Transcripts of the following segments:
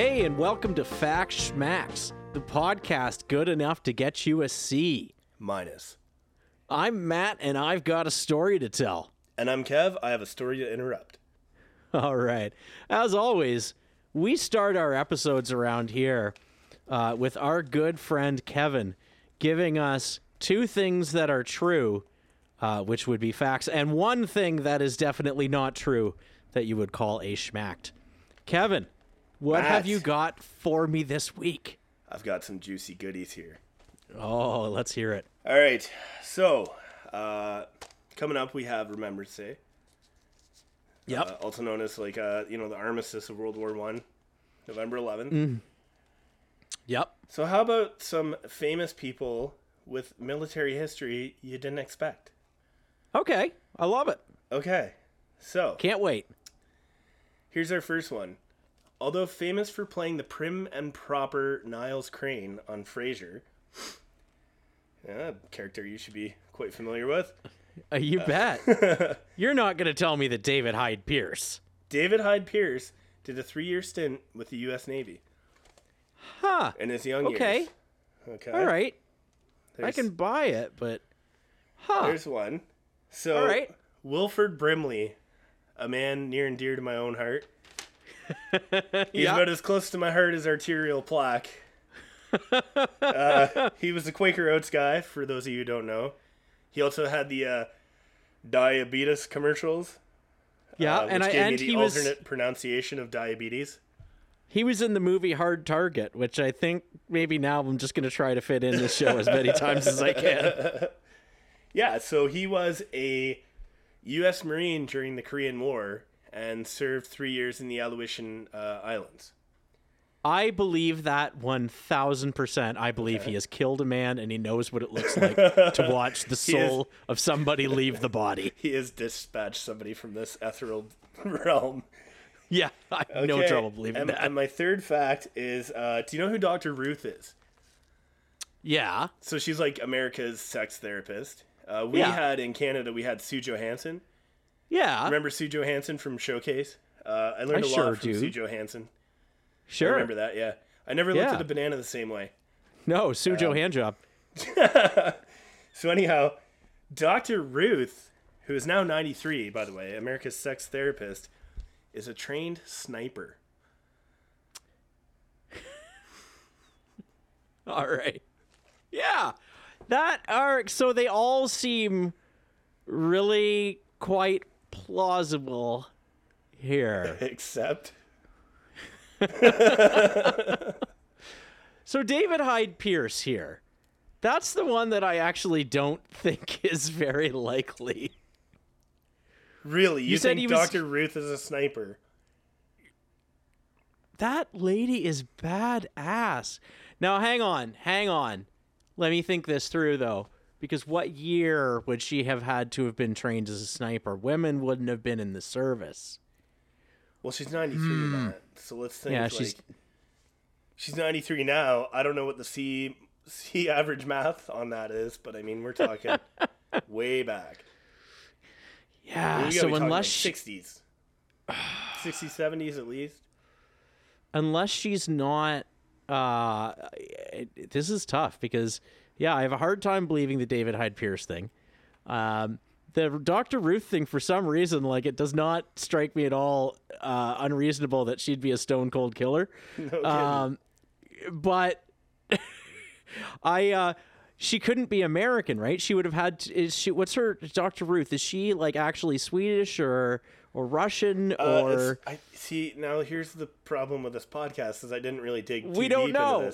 Hey, and welcome to Fact Schmacks, the podcast good enough to get you a C. Minus. I'm Matt, and I've got a story to tell. And I'm Kev. I have a story to interrupt. All right. As always, we start our episodes around here uh, with our good friend Kevin giving us two things that are true, uh, which would be facts, and one thing that is definitely not true that you would call a schmacked. Kevin, what have you got for me this week? I've got some juicy goodies here. Oh, let's hear it. All right. So, uh, coming up, we have Remembrance Day, Yep. uh, also known as like uh, you know the armistice of World War One, November 11th. Mm. yep. So, how about some famous people with military history you didn't expect? Okay. I love it. Okay. So, Can't wait. Here's our first one. Although famous for playing the prim and proper Niles Crane on Frasier, yeah, a character you should be quite familiar with, Uh, you bet. You're not going to tell me that David Hyde Pierce. David Hyde Pierce did a three-year stint with the U.S. Navy Huh. in his young Okay. years. Okay. All right. I can buy it, but huh. There's one. So, All right. Wilford Brimley, a man near and dear to my own heart. He's Yeah. about as close to my heart as arterial plaque. uh, he was the Quaker Oats guy, for those of you who don't know. He also had the uh, diabetes commercials. yeah, uh, which and I gave and me the he was alternate pronunciation of diabetes. he was in the movie Hard Target, which I think maybe now I'm just going to try to fit in this show as many times as I can. Yeah, so he was a U.S. Marine during the Korean War and served three years in the Aleutian uh, Islands. I believe that 1000%. I believe he has killed a man and he knows what it looks like to watch the is- soul of somebody leave the body. He has dispatched somebody from this ethereal realm. Yeah, I have no Okay, trouble believing and, that. And my third fact is, uh, do you know who Dr. Ruth is? yeah. So she's like America's sex therapist. Uh, we Yeah. had in Canada, we had Sue Johanson. Yeah. Remember Sue Johanson from Showcase? Uh, I learned I a sure lot from do. Sue Johanson. I sure. remember that, yeah. I never looked Yeah. at a banana the same way. No, Sujo hand job. So anyhow, Dr. Ruth, who is now 93, by the way, America's sex therapist, is a trained sniper. All right. Yeah. That are so they all seem really quite plausible here. Except, So David Hyde Pierce here. That's the one that I actually don't think is very likely. really, you, said think he was- Dr. Ruth is a sniper? That lady is badass. Now hang on, hang on. Let me think this through though. Because what year would she have had to have been trained as a sniper? Women wouldn't have been in the service. Well, she's 93 in that. So let's think. Yeah, like, she's- she's 93 now. I don't know what the C C average math on that is, but I mean, we're talking way back. Yeah. So unless like, she, 60s, 60s, 70s at least. unless she's not uh it- this is tough because yeah i have a hard time believing the david hyde pierce thing um the dr ruth thing for some reason like it does not strike me at all uh unreasonable that she'd be a stone cold killer No um but i uh she couldn't be American, right? She would have had. To, is she? What's her Dr. Ruth? Is she like actually Swedish or or Russian Uh, or? I see. Now here's the problem with this podcast is I didn't really dig. Too We don't know.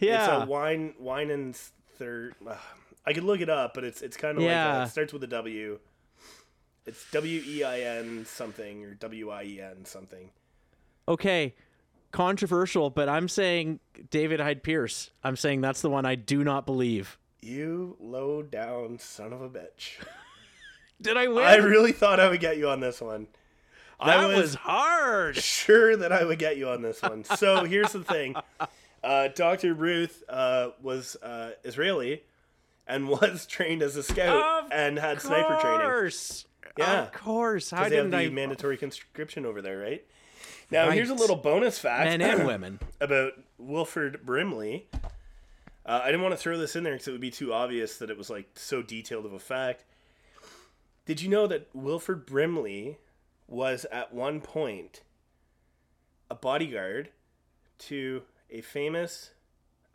Yeah. It's a wine, wine and third. Uh, I could look it up, but it's it's kind of Yeah. like uh it starts with a W. It's W E I N something or W I E N something. okay, controversial, but I'm saying David Hyde Pierce. I'm saying that's the one I do not believe. You low down son of a bitch. Did I win? I really thought I would get you on this one. that I was, was hard. sure that I would get you on this one. So here's the thing. Uh, Dr. Ruth uh, was uh, Israeli and was trained as a scout Of and had sniper training. Of course. Yeah. Of course. How Because they have didn't the I? mandatory conscription over there, right? Now, here's a little bonus fact Men and women. about Wilford Brimley. Uh, I didn't want to throw this in there because it would be too obvious that it was like so detailed of a fact. Did you know that Wilford Brimley was at one point a bodyguard to a famous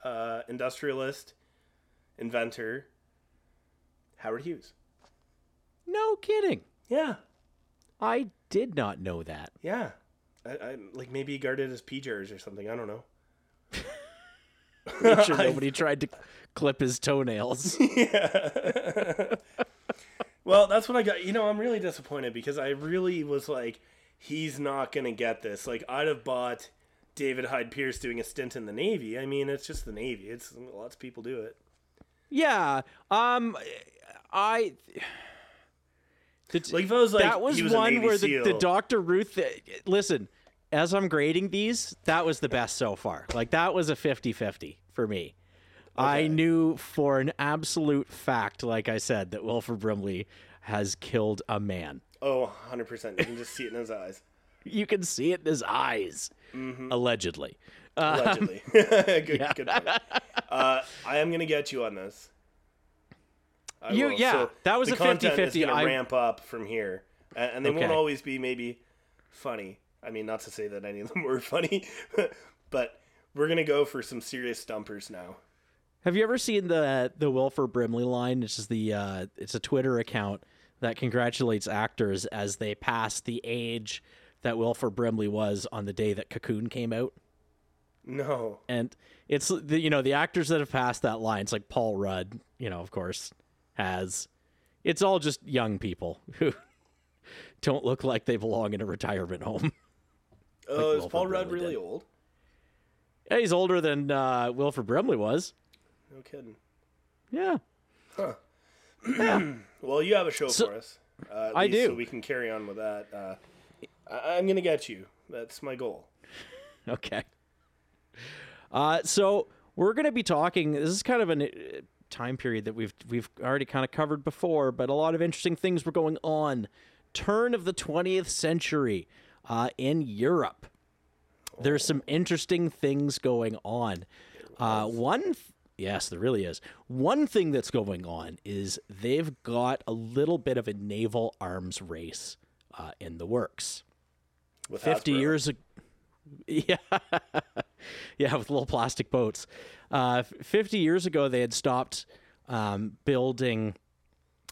uh, industrialist, inventor, Howard Hughes? No kidding. Yeah, I did not know that. yeah. I, I like maybe he guarded his pea jars or something. I don't know. Make sure nobody tried to clip his toenails. Yeah. well, that's what I got. You know, I'm really disappointed because I really was like, he's not gonna get this. Like, I'd have bought David Hyde Pierce doing a stint in the Navy. I mean, it's just the Navy. It's lots of people do it. yeah. Um. I. Like if I was like, that was, was one where the, the Doctor Ruth. Listen, as I'm grading these, that was the best so far. Like that was a 50-50 for me. I knew for an absolute fact, like I said, that Wilford Brimley has killed a man. Oh, 100 percent. You can just see it in his eyes. You can see it in his eyes, Mm-hmm. allegedly. Allegedly. good, good point. Uh, I am gonna get you on this. I You- will. yeah, So that was a content 50-50. Is gonna I- ramp up from here, and, and they won't always be maybe funny. I mean, not to say that any of them were funny, but we're gonna go for some serious stumpers now. Have you ever seen the the Wilford Brimley line? It's just the uh, it's a Twitter account that congratulates actors as they pass the age that Wilford Brimley was on the day that Cocoon came out. No. And it's the you know the actors that have passed that line. It's like Paul Rudd, you know, of course, has. It's all just young people who don't look like they belong in a retirement home. Oh, is Wilford Paul Rudd really did. old? Yeah, he's older than uh, Wilford Brimley was. No kidding. Yeah. Well, you have a show So- for us. Uh, I do. So we can carry on with that. I- I'm gonna get you. That's my goal. Okay. Uh, so we're to be talking. This is kind of a uh, time period that we've we've already kind of covered before, but a lot of interesting things were going on. Turn of the 20th century uh, in Europe. There's some interesting things going on. Uh, one, th- yes, there really is. One thing that's going on is they've got a little bit of a naval arms race uh, in the works. With 50 Hasbro. years ago. Yeah. yeah, with little plastic boats. Uh, 50 years ago, they had stopped um, building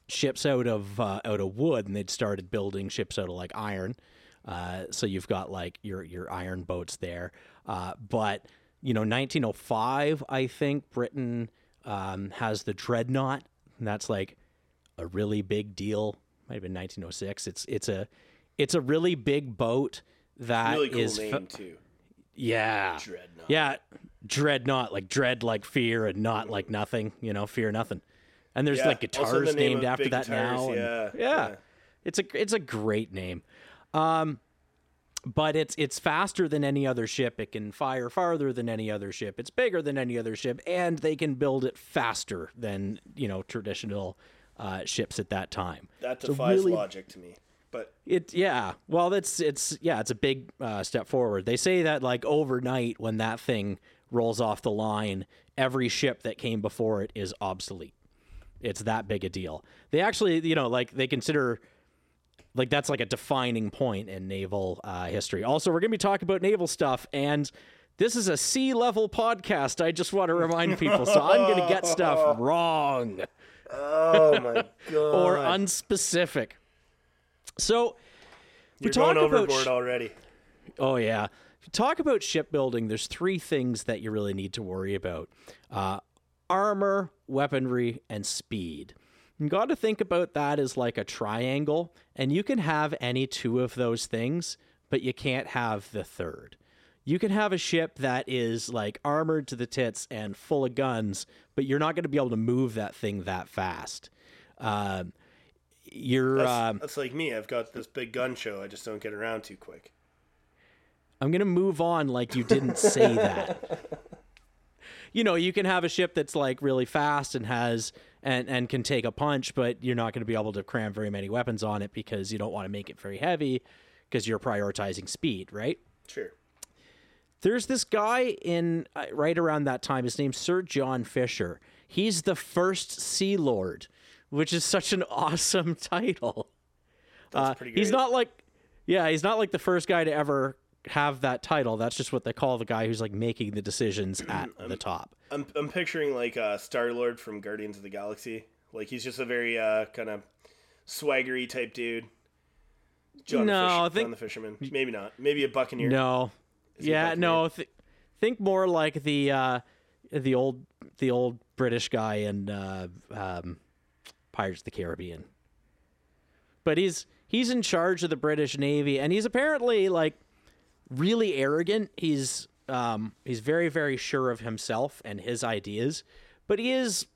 ships out of uh, out of wood, and they'd started building ships out of like iron. Uh, so you've got like your your iron boats there. Uh, but you know, 1905, I think Britain um, has the dreadnought. And that's like a really big deal. Might have been 1906. It's it's a it's a really big boat that Really cool is name fa- too. yeah. Dreadnought. yeah. Dreadnought like dread like fear and not like nothing you know fear nothing. And there's Yeah, like guitars the name named after big that guitars, now and- yeah, yeah. Yeah. it's a it's a great name. Um but it's it's faster than any other ship. It can fire farther than any other ship. It's bigger than any other ship and they can build it faster than you know traditional uh, ships at that time. That So defies really- logic to me. But it yeah. Well, that's it's yeah, it's a big uh, step forward. They say that like overnight when that thing rolls off the line, every ship that came before it is obsolete. It's that big a deal. They actually, you know, like they consider like that's like a defining point in naval uh, history. Also, we're going to be talking about naval stuff and this is a sea level podcast. I just want to remind people. So I'm going to get stuff wrong oh my god, or unspecific. So we you're talk going about overboard sh- already. Oh yeah. Talk about shipbuilding, there's three things that you really need to worry about: uh, armor, weaponry, and speed. You got to think about that as like a triangle, and you can have any two of those things, but you can't have the third. You can have a ship that is like armored to the tits and full of guns, but you're not going to be able to move that thing that fast. Um, you're That's, um, that's like me. I've got this big gun show. I just don't get around too quick. I'm gonna move on like you didn't say that. you know, you can have a ship that's like really fast and has and and can take a punch, but you're not going to be able to cram very many weapons on it because you don't want to make it very heavy because you're prioritizing speed, right? Sure. There's this guy in uh, right around that time. His name's Sir John Fisher. He's the first Sea Lord, which is such an awesome title. That's Uh, he's not like, yeah, he's not like the first guy to ever have that title. That's just what they call the guy who's like making the decisions at the top. I'm I'm picturing like uh, Star Lord from Guardians of the Galaxy. Like he's just a very uh, kind of swaggery type dude. John No, the, I think- John the Fisherman. Maybe not. Maybe a Buccaneer. No, a yeah, Buccaneer? no. Th- think more like the uh, the old the old British guy and uh, um, Pirates of the Caribbean. But he's he's in charge of the British Navy, and he's apparently like really arrogant. He's um, he's very very sure of himself and his ideas, but he is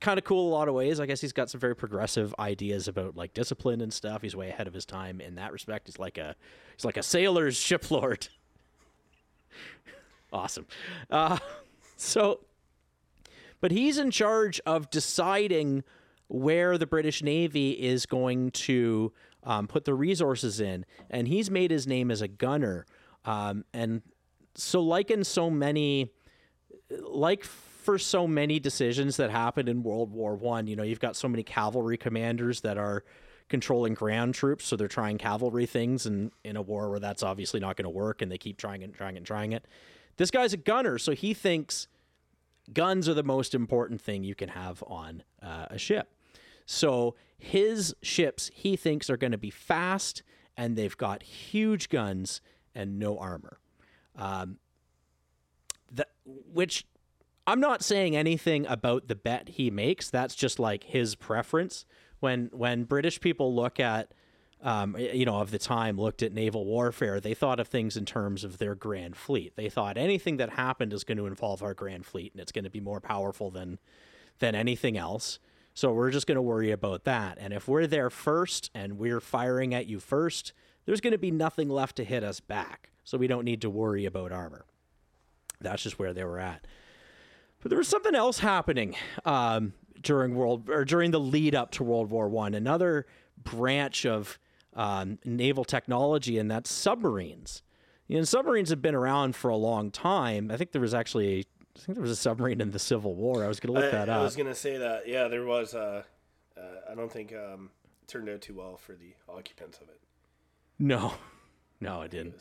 kind of cool a lot of ways. I guess he's got some very progressive ideas about like discipline and stuff. He's way ahead of his time in that respect. He's like a he's like a sailor's ship lord. awesome. Uh, so, but he's in charge of deciding where the British Navy is going to um, put the resources in, and he's made his name as a gunner. Um, and so, like in so many like for so many decisions that happened in World War One, you know, you've got so many cavalry commanders that are controlling ground troops, so they're trying cavalry things and in a war where that's obviously not going to work, and they keep trying and trying and trying it. This guy's a gunner, so he thinks guns are the most important thing you can have on uh, a ship. So his ships, he thinks, are going to be fast, and they've got huge guns and no armor. Um, that which I'm not saying anything about the bet he makes. That's just like his preference. When when British people look at, um, you know, of the time looked at naval warfare, they thought of things in terms of their grand fleet. They thought anything that happened is going to involve our grand fleet, and it's going to be more powerful than than anything else. So we're just going to worry about that. And if we're there first and we're firing at you first, there's going to be nothing left to hit us back. So we don't need to worry about armor. That's just where they were at. But there was something else happening um, during world or during the lead up to World War One. Another branch of um, naval technology, and that's submarines. You know, submarines have been around for a long time. I think there was actually, I think there was a submarine in the Civil War. I was going to look I, that I up. I was gonna say that. Yeah, there was. Uh, uh, I don't think um, it turned out too well for the occupants of it. No, no, it didn't.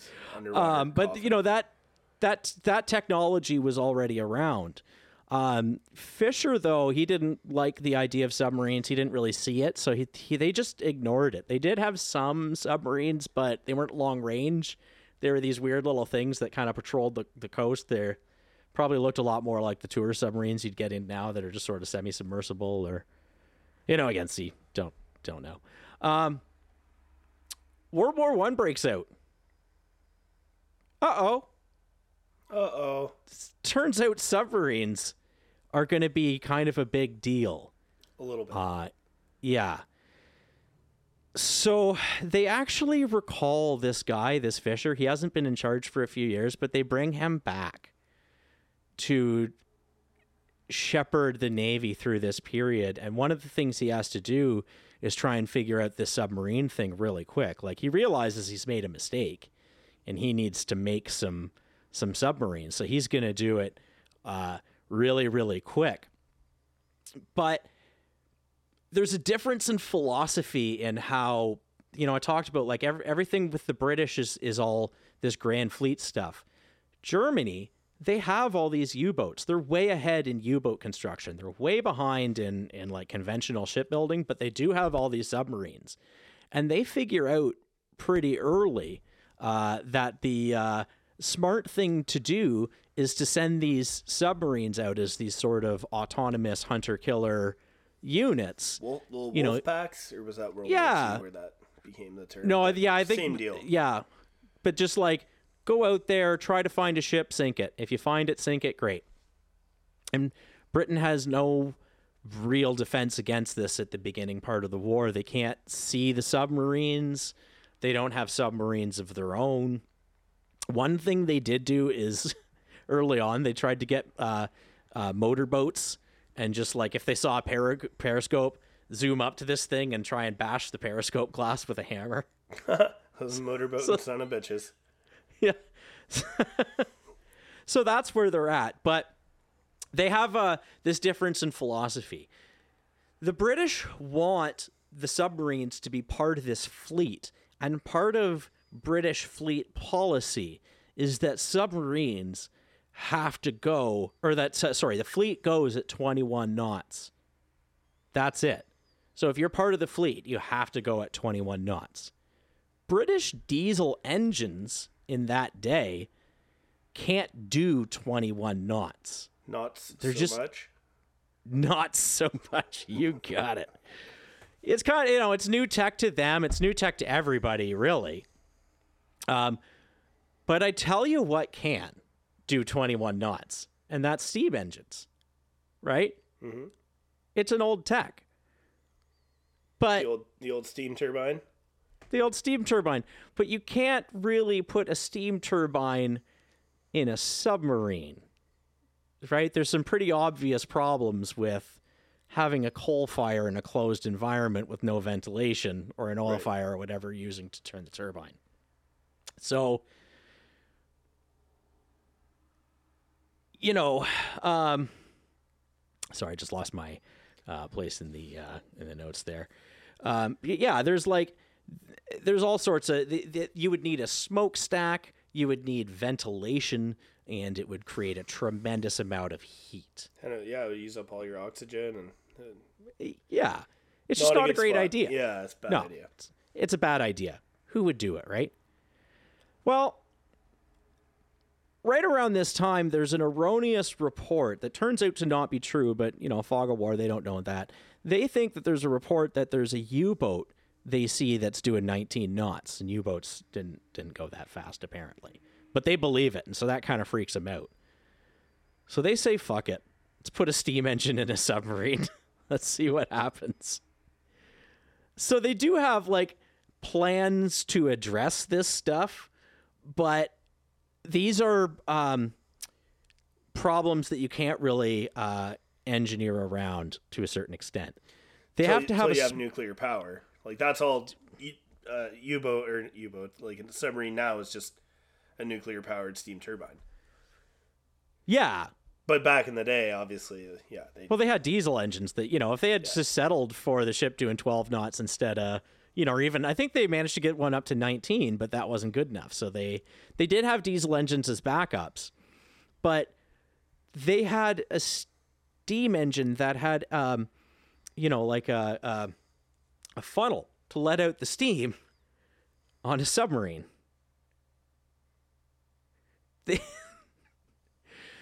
It Um, but coffin. you know that that that technology was already around. Um, Fisher, though, he didn't like the idea of submarines. He didn't really see it, so he, he they just ignored it. They did have some submarines, but they weren't long range. They were these weird little things that kind of patrolled the, the coast. They probably looked a lot more like the tour submarines you'd get in now that are just sort of semi-submersible or, you know, again, see, don't don't know. Um, World War One breaks out. Uh oh. Uh oh. Turns out submarines are going to be kind of a big deal. A little bit. Uh, yeah. So they actually recall this guy, this Fisher. He hasn't been in charge for a few years, but they bring him back to shepherd the Navy through this period. And one of the things he has to do is try and figure out this submarine thing really quick. Like he realizes he's made a mistake and he needs to make some some submarines. So he's going to do it uh, really, really quick. But there's a difference in philosophy in how you know I talked about like every, everything with the British is is all this grand fleet stuff. Germany, they have all these U-boats. They're way ahead in U-boat construction. They're way behind in in like conventional shipbuilding, but they do have all these submarines. And they figure out pretty early uh, that the uh, smart thing to do is to send these submarines out as these sort of autonomous hunter killer units. Wolf, little you know- packs, or was that World Yeah. War II where that became the term? No, yeah, I think same deal. Yeah, but just like go out there, try to find a ship, sink it. If you find it, sink it. Great. And Britain has no real defense against this at the beginning part of the war. They can't see the submarines. They don't have submarines of their own. One thing they did do is early on they tried to get uh, uh, motorboats and just like if they saw a peri- periscope, zoom up to this thing and try and bash the periscope glass with a hammer. Those motorboat and son of bitches. yeah. so that's where they're at. But they have uh, this difference in philosophy. The British want the submarines to be part of this fleet, and part of British fleet policy is that submarines have to go, or that, sorry, the fleet goes at 21 knots. That's it. So if you're part of the fleet, you have to go at 21 knots. British diesel engines in that day can't do 21 knots. Not They're so just much. Not so much. You got it. It's kind of, you know, it's new tech to them. It's new tech to everybody, really. Um, but I tell you what can do 21 knots, and that's steam engines, right? Mm-hmm. It's an old tech. But the old, the old steam turbine? The old steam turbine. But you can't really put a steam turbine in a submarine, right? There's some pretty obvious problems with having a coal fire in a closed environment with no ventilation or an oil right. fire or whatever using to turn the turbine. So, you know, um, sorry, I just lost my uh, place in the uh, in the notes there. Um, yeah, there's like there's all sorts of the, the, you would need a smokestack, you would need ventilation, and it would create a tremendous amount of heat. And yeah, it would use up all your oxygen and. Uh, yeah, it's not just not a, great spot. idea. Yeah, it's a bad no, idea. It's, it's a bad idea. Who would do it, right? Well, right around this time, there's an erroneous report that turns out to not be true, but, you know, fog of war, they don't know that. They think that there's a report that there's a U boat they see that's doing 19 knots, and U boats didn't, didn't go that fast, apparently. But they believe it, and so that kind of freaks them out. So they say, fuck it. Let's put a steam engine in a submarine. Let's see what happens. So they do have, like, plans to address this stuff but these are um, problems that you can't really uh, engineer around to a certain extent. They have to have a, you have nuclear power. Like that's all uh, U-boat or U-boat like a submarine now is just a nuclear powered steam turbine. Yeah. But back in the day, obviously, uh, yeah. They, well, they had diesel engines that you know if they had yeah. just settled for the ship doing twelve knots instead of you know, or even I think they managed to get one up to 19, but that wasn't good enough. So they they did have diesel engines as backups, but they had a steam engine that had, um, you know, like a, a funnel to let out the steam on a submarine.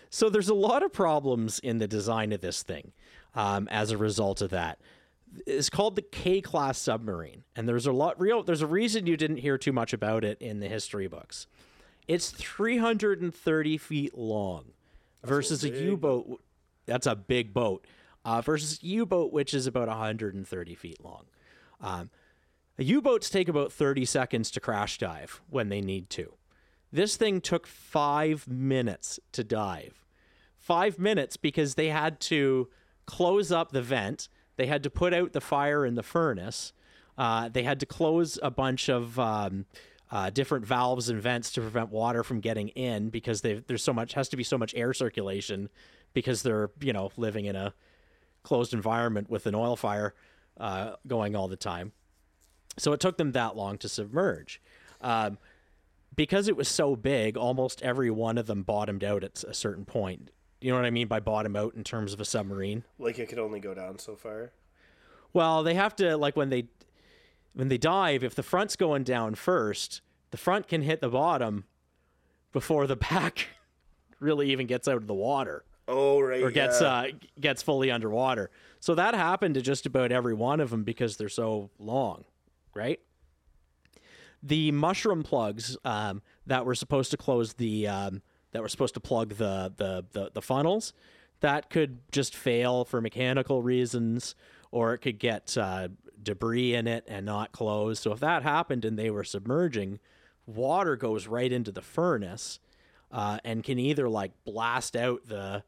So there's a lot of problems in the design of this thing um, as a result of that. It's called the K class submarine, and there's a lot real. There's a reason you didn't hear too much about it in the history books. It's 330 feet long that's versus a U boat. That's a big boat. Uh, versus U boat, which is about 130 feet long. Um, U boats take about 30 seconds to crash dive when they need to. This thing took five minutes to dive. Five minutes because they had to close up the vent they had to put out the fire in the furnace. Uh, they had to close a bunch of um, uh, different valves and vents to prevent water from getting in because there's so much has to be so much air circulation because they're you know living in a closed environment with an oil fire uh, going all the time. So it took them that long to submerge. Um, because it was so big, almost every one of them bottomed out at a certain point. You know what I mean by bottom out in terms of a submarine? Like it could only go down so far. Well, they have to like when they when they dive, if the front's going down first, the front can hit the bottom before the back really even gets out of the water. Oh right. Or gets yeah. uh gets fully underwater. So that happened to just about every one of them because they're so long, right? The mushroom plugs um, that were supposed to close the um, that were supposed to plug the, the the the, funnels that could just fail for mechanical reasons or it could get uh, debris in it and not close so if that happened and they were submerging water goes right into the furnace uh, and can either like blast out the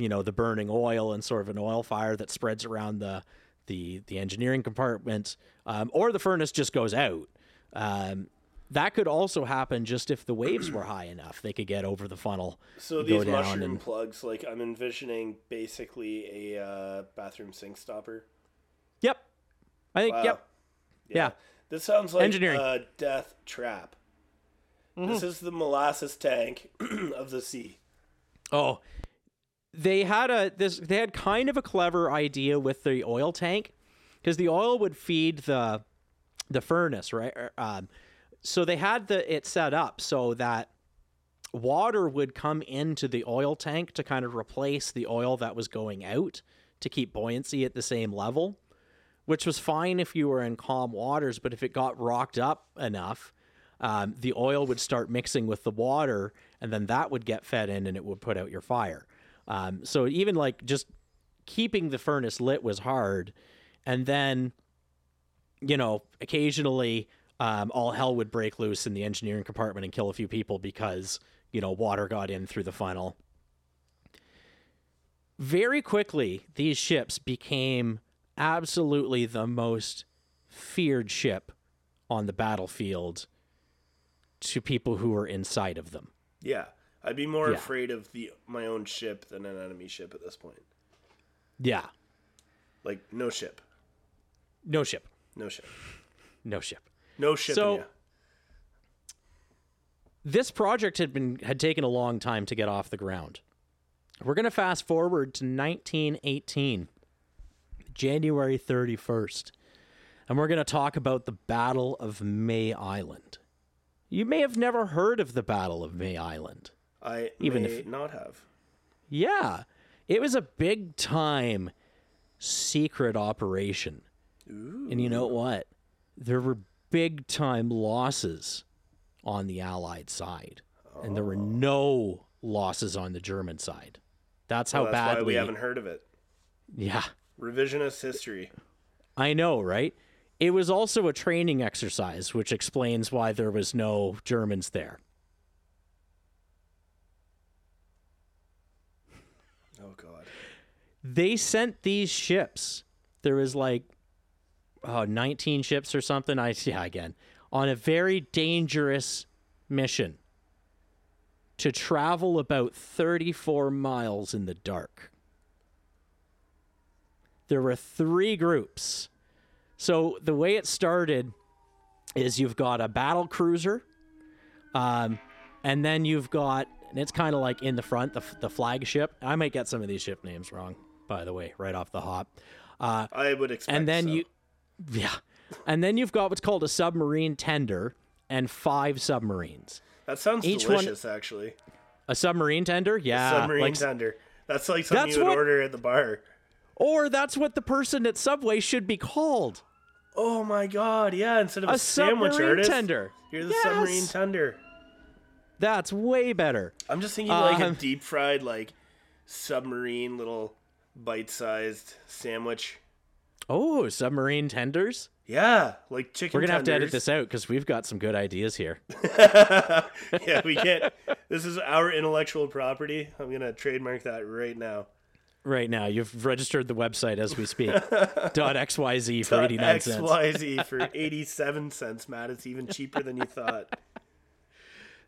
you know the burning oil and sort of an oil fire that spreads around the the the engineering compartment um, or the furnace just goes out um, that could also happen just if the waves were high enough. They could get over the funnel. So these mushroom and- plugs, like I'm envisioning basically a uh, bathroom sink stopper. Yep. I think. Wow. Yep. Yeah. This sounds like Engineering. a death trap. Mm-hmm. This is the molasses tank of the sea. Oh, they had a this. They had kind of a clever idea with the oil tank, because the oil would feed the the furnace, right? Er, Um, so they had the it set up so that water would come into the oil tank to kind of replace the oil that was going out to keep buoyancy at the same level, which was fine if you were in calm waters, but if it got rocked up enough, um, the oil would start mixing with the water, and then that would get fed in and it would put out your fire. Um, so even like just keeping the furnace lit was hard, and then you know occasionally um, all hell would break loose in the engineering compartment and kill a few people because you know water got in through the funnel. Very quickly, these ships became absolutely the most feared ship on the battlefield to people who were inside of them. Yeah, I'd be more Yeah. afraid of the my own ship than an enemy ship at this point. Yeah. Like no ship, No ship. no ship, No ship. no ship. So- this project had been had taken a long time to get off the ground. We're going to fast forward to 1918, January 31st, and we're going to talk about the Battle of May Island. You may have never heard of the Battle of May Island. I even may if- not have. Yeah, it was a big time secret operation. And you know what? There were big time losses on the Allied side, and there were oh. no losses on the German side. That's how Well, that's why badly. we haven't heard of it. Yeah, Revisionist history. I know, right? It was also a training exercise, which explains why there was no Germans there. Oh God. They sent these ships. There was like oh, 19 ships or something. I yeah, again, on a very dangerous mission to travel about 34 miles in the dark. There were three groups. So the way it started is you've got a battle cruiser, um, and then you've got, and it's kind of like in the front, the, the flagship. I might get some of these ship names wrong, by the way, right off the hop. Uh, I would expect. and then so. you, yeah, and then you've got what's called a submarine tender and five submarines. That sounds each one- delicious, actually. A submarine tender, yeah, Submarine like- tender. That's like something That's you would what- order at the bar. or that's what the person at Subway should be called. Oh my God! Yeah, instead of a, A sandwich submarine artist, tender. you're the Yes. submarine tender. That's way better. I'm just thinking like a Um, deep fried, like submarine little bite-sized sandwich. Oh, submarine tenders. Yeah, like chicken. We're gonna have to edit this out because we've got some good ideas here. yeah, we can't. This is our intellectual property. I'm gonna trademark that right now. Right now, you've registered the website as we speak. dot xyz for eighty nine cents. XYZ for 87 cents, Matt. It's even cheaper than you thought.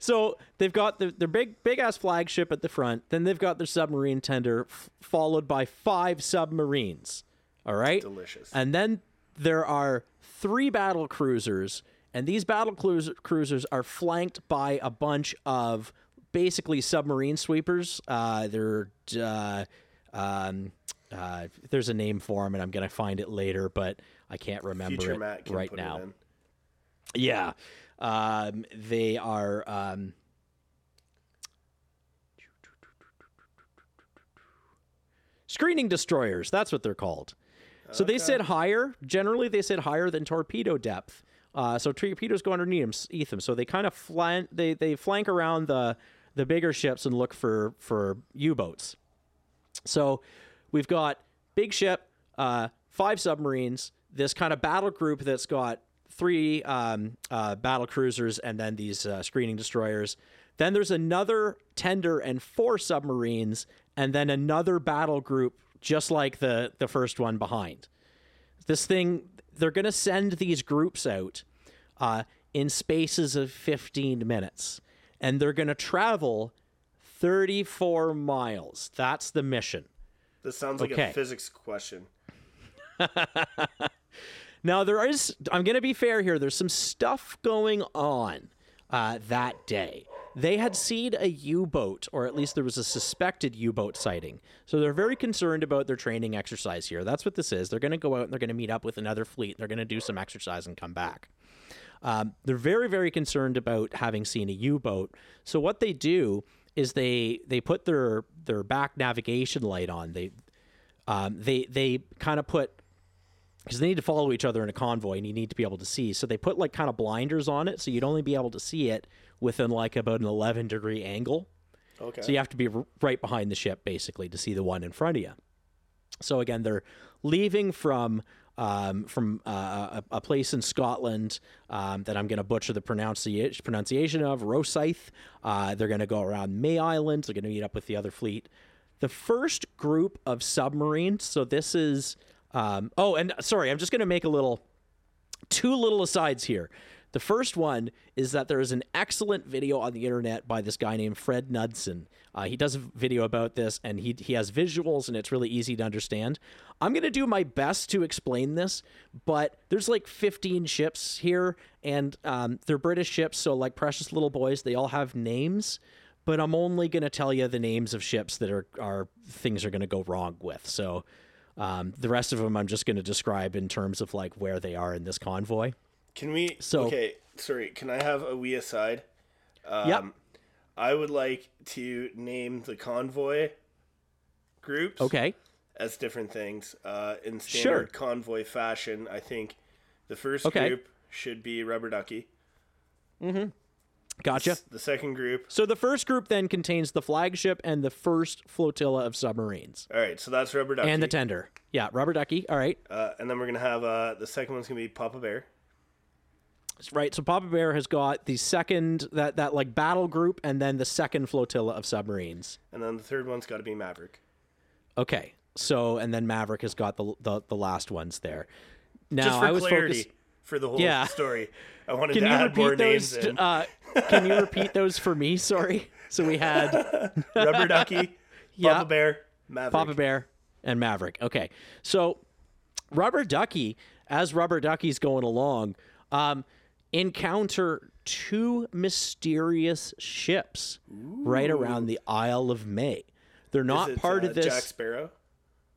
So they've got the, their big big ass flagship at the front. Then they've got their submarine tender, f- followed by five submarines. All right, Delicious. And then there are three battle cruisers, and these battle cruis- cruisers are flanked by a bunch of basically submarine sweepers. Uh, they're uh, um, uh, there's a name for them, and I'm gonna find it later, but I can't remember Future it right now. it. Yeah. Um, they are. Um, screening destroyers. That's what they're called. So they sit higher. Generally, they sit higher than torpedo depth. Uh, so torpedoes go underneath them. So they kind of flank. They they flank around the the bigger ships and look for for U boats. So we've got big ship, uh, five submarines, this kind of battle group that's got three um, uh, battle cruisers and then these uh, screening destroyers. Then there's another tender and four submarines, and then another battle group just like the the first one behind. This thing, they're going to send these groups out. Uh, in spaces of 15 minutes. And they're going to travel 34 miles. That's the mission. This sounds like Okay. a physics question. Now, there is, I'm going to be fair here, there's some stuff going on uh, that day. They had seen a U boat, or at least there was a suspected U boat sighting. So they're very concerned about their training exercise here. That's what this is. They're going to go out and they're going to meet up with another fleet. They're going to do some exercise and come back. Um, they're very, very concerned about having seen a U boat. So what they do is they they put their their back navigation light on. They um, they they kind of put because they need to follow each other in a convoy and you need to be able to see. So they put like kind of blinders on it, so you'd only be able to see it within like about an 11 degree angle. Okay. So you have to be r- right behind the ship basically to see the one in front of you. So again, they're leaving from um, from uh, a, a place in Scotland um, that I'm going to butcher the pronunciation pronunciation of Rosyth. Uh, they're going to go around May Island. They're going to meet up with the other fleet. The first group of submarines. So this is. Um, oh, and sorry, I'm just going to make a little two little asides here. The first one is that there is an excellent video on the internet by this guy named Fred Knudsen. Uh, he does a video about this, and he he has visuals, and it's really easy to understand. I'm gonna do my best to explain this, but there's like 15 ships here, and um, they're British ships, so like precious little boys, they all have names. But I'm only gonna tell you the names of ships that are are things are gonna go wrong with. So. Um, the rest of them I'm just going to describe in terms of like where they are in this convoy. Can we? So- okay, sorry. Can I have a wee aside? Um, Yep. I would like to name the convoy groups Okay. as different things. Uh, in Sure. standard convoy fashion, I think the first Okay. group should be Rubber Ducky. Gotcha. The second group. So the first group then contains the flagship and the first flotilla of submarines All right, so that's Rubber Ducky. and the tender. Yeah, rubber ducky. All right. uh, and then we're gonna have uh, the second one's gonna be Papa Bear. Right. So Papa Bear has got the second that that like battle group and then the second flotilla of submarines. And then the third one's got to be Maverick. Okay. So and then Maverick has got the the, the last ones there. Now Just for I was clarity focused for the whole Yeah. story. I wanted Can to add more names uh can you repeat those for me? Sorry. So we had Rubber Ducky, Yeah. Papa Bear, Maverick. Papa Bear and Maverick. Okay. So Rubber Ducky, as Rubber Ducky's going along, um, encounter two mysterious ships right around the Isle of May. They're not it, part uh, of this. Jack Sparrow.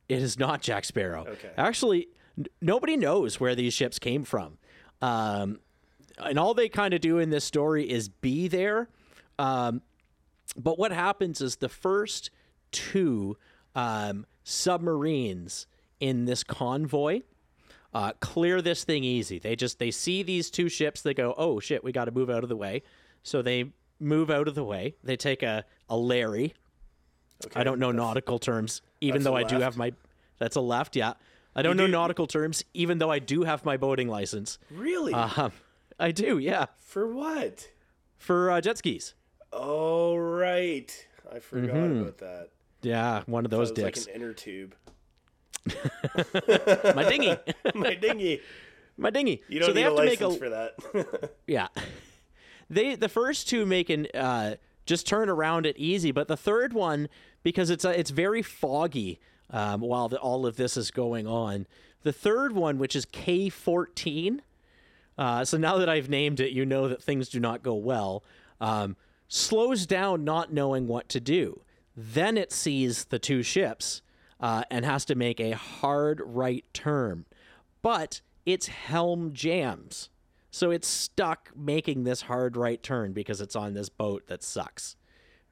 It is not Jack Sparrow. Okay. Actually, n- nobody knows where these ships came from. Um, and all they kind of do in this story is be there. Um, but what happens is the first two um, submarines in this convoy uh, clear this thing easy. They just they see these two ships. They go, oh shit, we got to move out of the way. So they move out of the way. They take a a Larry. Okay. I don't know nautical terms, even though I do have my. That's a left, yeah. I don't know do- nautical terms, even though I do have my boating license. Really? Um, I do, yeah, For what? for uh, jet skis. Oh right, I forgot Mm-hmm. about that. Yeah, one of those was like dicks. an inner tube. my dinghy, My dinghy. my dinghy. You don't so they need have a to make license a for that. yeah. They the first two make an uh, just turn around it easy, but the third one because it's uh, it's very foggy um, while the, all of this is going on. The third one, which is K fourteen. Uh, so now that I've named it, you know that things do not go well. Um, slows down, not knowing what to do. Then it sees the two ships uh, and has to make a hard right turn, but its helm jams. So it's stuck making this hard right turn because it's on this boat that sucks.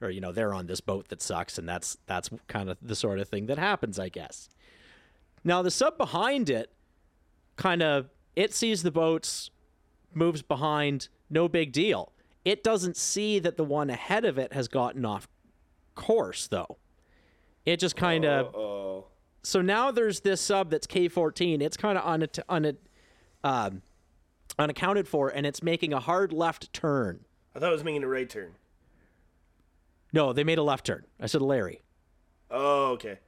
Or you know, they're on this boat that sucks and that's that's kind of the sort of thing that happens, I guess. Now the sub behind it kind of it sees the boats moves behind, no big deal. It doesn't see that the one ahead of it has gotten off course though. It just kind of oh, so now there's this sub that's K14. It's kind of un, un, um, unaccounted for, and it's making a hard left turn. I thought it was making a right turn. No, they made a left turn. I said Larry. Oh, okay.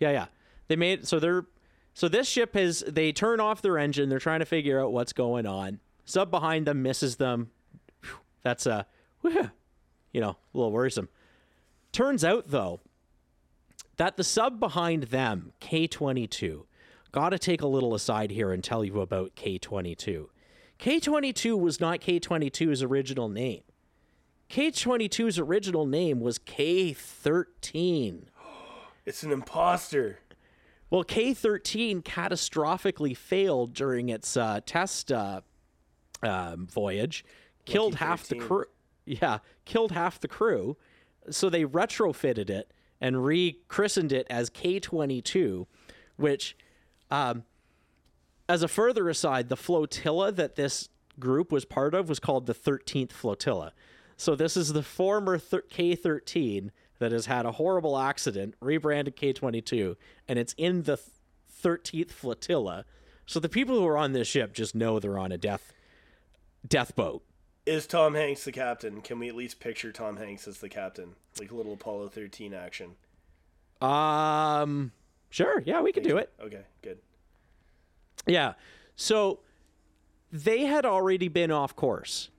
Yeah, yeah. They made so they're so this ship has they turn off their engine. They're trying to figure out what's going on. Sub behind them misses them. Phew, That's a, whew, you know, a little worrisome. Turns out, though, that the sub behind them, K22, got to take a little aside here and tell you about K22. K22 was not K22's original name. K22's original name was K13. It's an imposter. Well, K13 catastrophically failed during its uh, test uh, um, voyage, killed half the crew. Yeah, killed half the crew. So they retrofitted it and rechristened it as K22, which, um, as a further aside, the flotilla that this group was part of was called the 13th Flotilla. So this is the former thir- K13 that has had a horrible accident, rebranded K22, and it's in the th- 13th Flotilla. So the people who are on this ship just know they're on a death death boat. Is Tom Hanks the captain? Can we at least picture Tom Hanks as the captain? Like a little Apollo 13 action. Um, sure, yeah, we could do it. Okay, good. Yeah. So they had already been off course.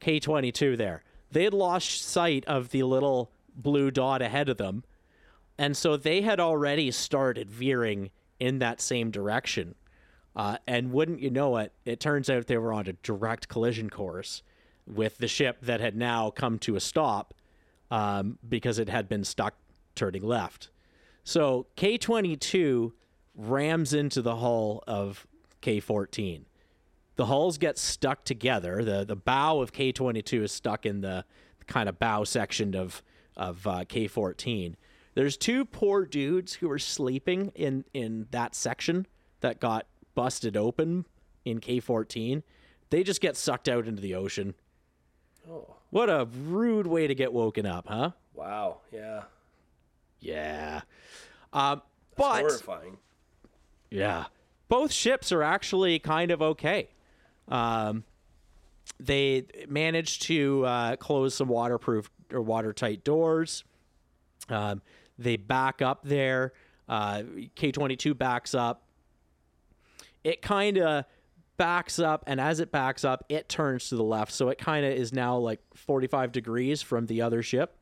K22 there. They had lost sight of the little blue dot ahead of them. And so they had already started veering in that same direction. Uh, and wouldn't you know it, it turns out they were on a direct collision course with the ship that had now come to a stop um, because it had been stuck turning left. So K22 rams into the hull of K14. The hulls get stuck together. The the bow of K22 is stuck in the kind of bow section of of uh, K14. There's two poor dudes who are sleeping in in that section that got busted open in K14. They just get sucked out into the ocean. Oh, What a rude way to get woken up, huh? wow. Yeah. Yeah. Um, but Horrifying. Yeah. Both ships are actually kind of okay. Um, they managed to uh, close some waterproof or watertight doors. Um, they back up there. Uh, K22 backs up. It kind of backs up, and as it backs up, it turns to the left. So it kind of is now like 45 degrees from the other ship.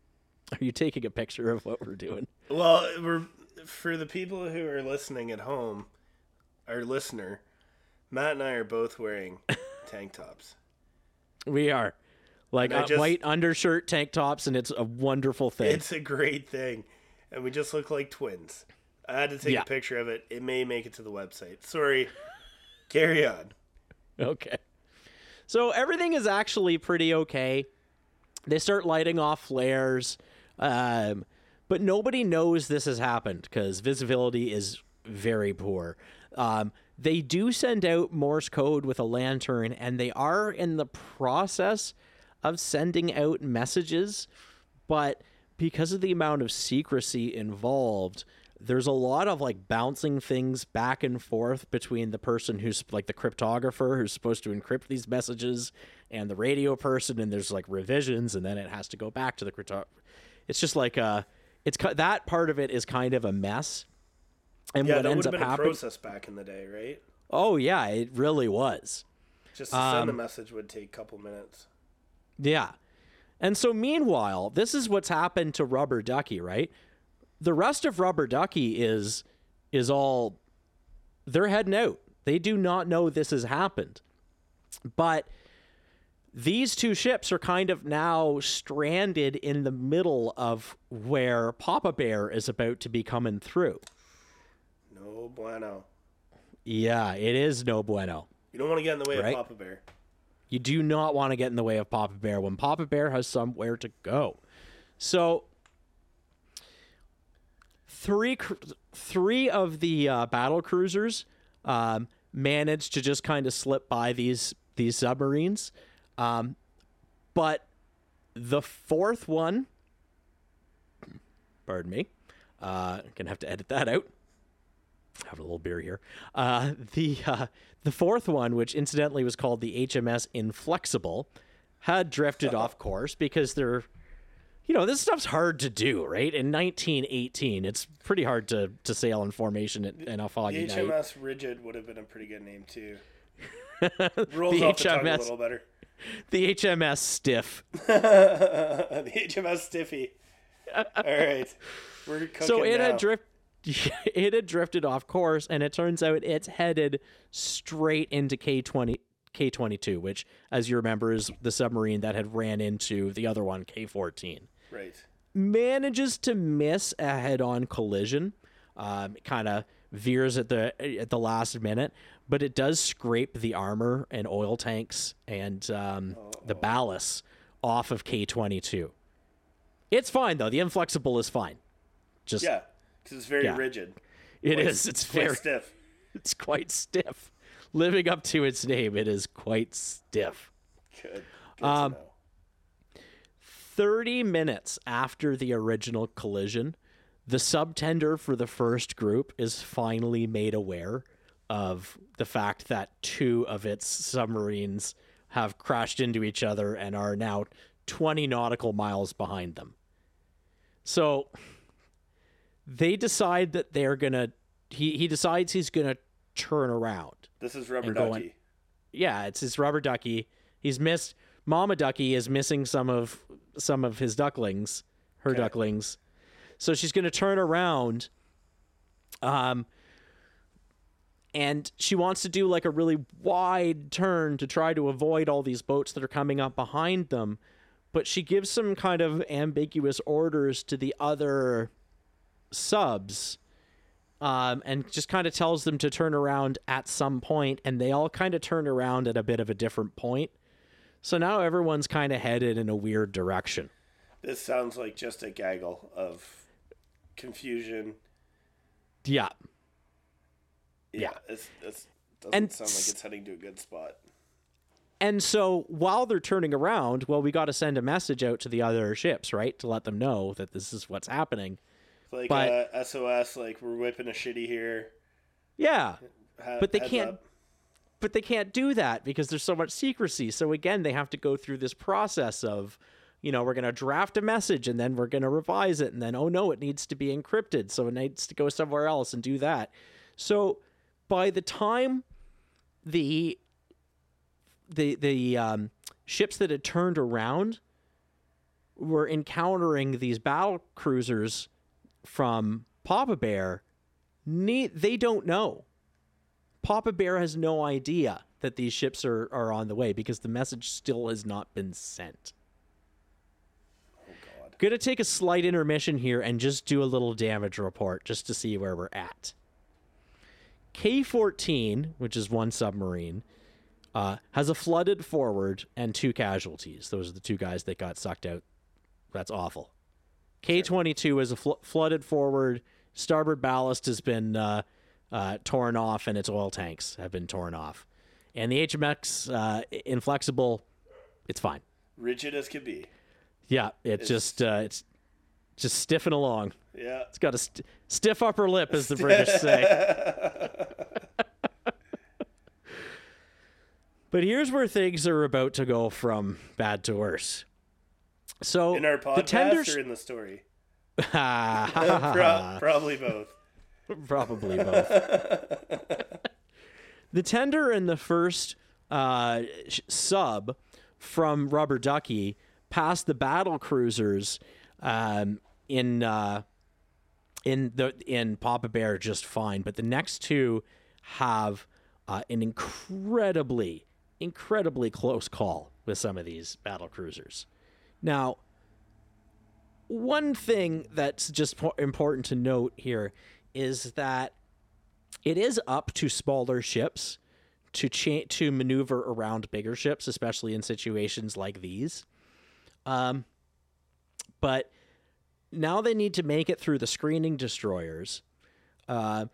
Are you taking a picture of what we're doing? Well, we're for the people who are listening at home, our listener, Matt and I are both wearing tank tops. We are. Like uh, just- white undershirt, tank tops, and it's a wonderful thing. It's a great thing, and we just look like twins. I had to take Yeah. a picture of it. It may make it to the website. Sorry. Carry on. okay. So everything is actually pretty okay. They start lighting off flares, um, but nobody knows this has happened because visibility is very poor. Um, they do send out Morse code with a lantern, and they are in the process of sending out messages, but because of the amount of secrecy involved, there's a lot of like bouncing things back and forth between the person who's like the cryptographer who's supposed to encrypt these messages and the radio person and there's like revisions and then it has to go back to the crypto it's just like uh it's that part of it is kind of a mess and Yeah, what ends up been a happening process back in the day, right? oh yeah it really was Just to send a Um, message would take a couple minutes. Yeah. And so meanwhile, this is what's happened to Rubber Ducky, right? The rest of Rubber Ducky is is all they're heading out. They do not know this has happened. But these two ships are kind of now stranded in the middle of where Papa Bear is about to be coming through. No bueno. Yeah, it is no bueno. You don't want to get in the way Right. of Papa Bear. You do not want to get in the way of Papa Bear when Papa Bear has somewhere to go. So, three three of the uh, battle cruisers um, managed to just kind of slip by these these submarines, um, but the fourth one, pardon me, uh, gonna have to edit that out have a little beer here. Uh, the uh, the fourth one, which incidentally was called the HMS Inflexible, had drifted off course because they're, you know, this stuff's hard to do, right? In 1918, it's pretty hard to to sail in formation in, a foggy The night. HMS Rigid would have been a pretty good name too. Rolls The off the tongue a HMS. little better. the HMS Stiff. the HMS Stiffy. All right, we're So it now. had drift. It had drifted off course, and it turns out it's headed straight into K twenty K twenty two, which, as you remember, is the submarine that had ran into the other one, K fourteen. right. Manages to miss a head on collision. Um, kind of veers at the at the last minute, but it does scrape the armor and oil tanks and um, the ballast off of K twenty two. It's fine though. The inflexible is fine. Just Yeah, because it's very Yeah. rigid. It Quite- is. It's very. stiff. It's quite stiff. Living up to its name, it is quite stiff. Good. Good Um, 30 minutes after the original collision, the subtender for the first group is finally made aware of the fact that two of its submarines have crashed into each other and are now 20 nautical miles behind them. So they decide that they're to he he decides he's to turn around. This is rubber ducky. yeah, it's his rubber ducky. He's missed Mama Ducky is missing some of some of his ducklings, her Okay. ducklings. So she's to turn around um and she wants to do like a really wide turn to try to avoid all these boats that are coming up behind them, but she gives some kind of ambiguous orders to the other subs um, and just kind of tells them to turn around at some point, and they all kind of turn around at a bit of a different point. So now everyone's kind of headed in a weird direction. This sounds like just a gaggle of confusion. Yeah. Yeah, Yeah. It's, it's doesn't And sound like it's heading to a good spot. And so while they're turning around, well, we got to send a message out to the other ships, right? To let them know that this is what's happening. Like But- uh, SOS, like we're whipping a shitty here. Yeah. But they can't- up. but they can't do that because there's so much secrecy. So again, they have to go through this process of, you know, we're going to draft a message and then we're going to revise it and then oh no, it needs to be encrypted, so it needs to go somewhere else and do that. So by the time the the the um, ships that had turned around were encountering these battle cruisers from Papa Bear, ne- they don't know. Papa Bear has no idea that these ships are, are on the way because the message still has not been sent. Oh god. Gonna take a slight intermission here and just do a little damage report just to see where we're at. K 14, which is one submarine, uh, has a flooded forward and two casualties. Those are the two guys that got sucked out. That's awful. K 22 is a fl- flooded forward. Starboard ballast has been uh, uh, torn off and its oil tanks have been torn off. And the HMS uh, inflexible, it's fine. Rigid as could be. Yeah, it's, just uh, it's just stiffing along. Yeah. It's got a st- stiff upper lip, as the British say. but here's where things are about to go from bad to worse. So In our the podcast tenders, or in the story? Pro- probably both. probably both. the tender and the first uh, sub from Rubber Ducky passed the battle cruisers um, in uh, in the in Papa Bear just fine, but the next two have uh, an incredibly incredibly close call with some of these battle cruisers. Now, one thing that's just important to note here is that it is up to smaller ships to cha- to maneuver around bigger ships, especially in situations like these. Um, but now they need to make it through the screening destroyers. Uh,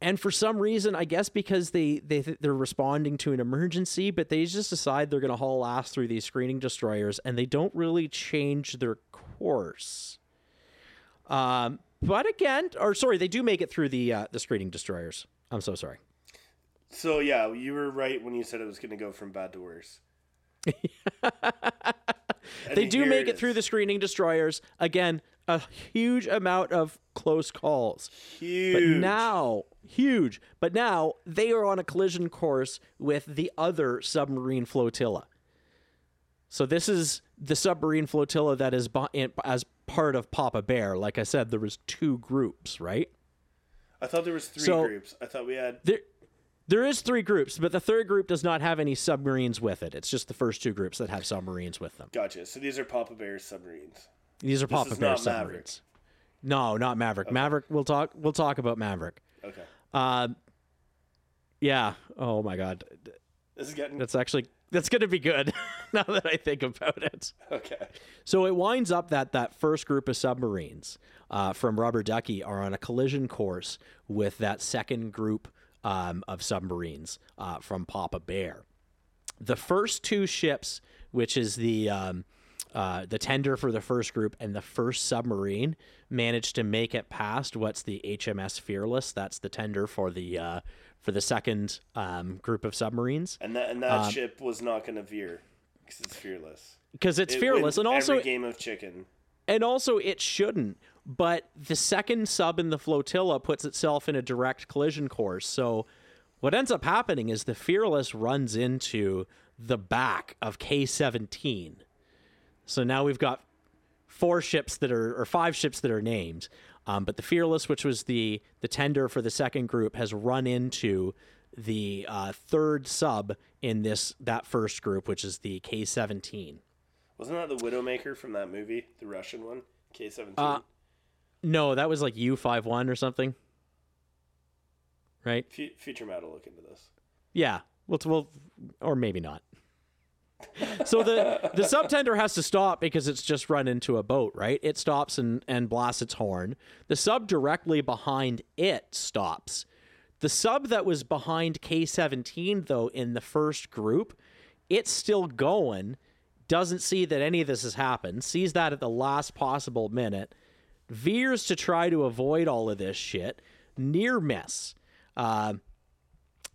and for some reason, I guess because they they they're responding to an emergency, but they just decide they're going to haul ass through these screening destroyers, and they don't really change their course. Um, but again, or sorry, they do make it through the uh, the screening destroyers. I'm so sorry. So yeah, you were right when you said it was going to go from bad to worse. They do make it through the screening destroyers. Again, a huge amount of close calls. Huge. But now, huge. But now they are on a collision course with the other submarine flotilla. So this is the submarine flotilla that is as part of Papa Bear. Like I said, there was two groups, right? I thought there was three So- groups. I thought we had. There, there is three groups, but the third group does not have any submarines with it. It's just the first two groups that have submarines with them. Gotcha. So these are Papa Bear submarines. These are Papa Bear submarines. Maverick. No, not Maverick. Maverick. We'll talk. We'll talk about Maverick. Okay. Uh, yeah. Oh my God. This is getting. That's actually that's going to be good now that I think about it. Okay. So it winds up that that first group of submarines uh, from Rubber Ducky are on a collision course with that second group um, of submarines uh, from Papa Bear. The first two ships, which is the um, uh, the tender for the first group and the first submarine, managed to make it past what's the HMS Fearless. That's the tender for the uh, for the second um, group of submarines And that and that Um, ship was not going to veer because it's fearless. because it's It fearless and also game of chicken. And also, it shouldn't. But the second sub in the flotilla puts itself in a direct collision course. So, what ends up happening is the Fearless runs into the back of K 17. So now we've got four ships that are, or five ships that are named. Um, but the Fearless, which was the, the tender for the second group, has run into the uh, third sub in this that first group, which is the K 17. Wasn't that the Widowmaker from that movie, the Russian one, K seventeen? Uh, No, that was like U five one or something. Right? Fu- Future Matt will look into this. Yeah. Well, well or maybe not. so the the subtender has to stop because it's just run into a boat, right? It stops and and blasts its horn. The sub directly behind it stops. The sub that was behind K17 though in the first group, it's still going, doesn't see that any of this has happened, sees that at the last possible minute, veers to try to avoid all of this shit, near miss. Um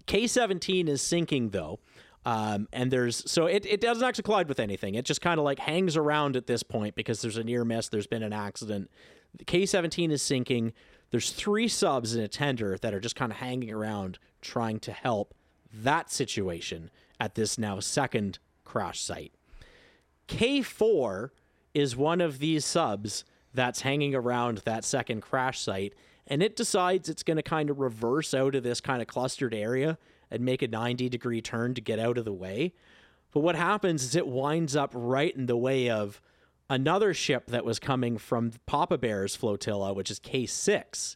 K17 is sinking though. Um, and there's so it, it doesn't actually collide with anything. It just kind of like hangs around at this point because there's a near miss. There's been an accident. The K17 is sinking. There's three subs in a tender that are just kind of hanging around trying to help that situation at this now second crash site. K4 is one of these subs that's hanging around that second crash site, and it decides it's going to kind of reverse out of this kind of clustered area and make a 90 degree turn to get out of the way. But what happens is it winds up right in the way of another ship that was coming from Papa Bear's flotilla, which is K6.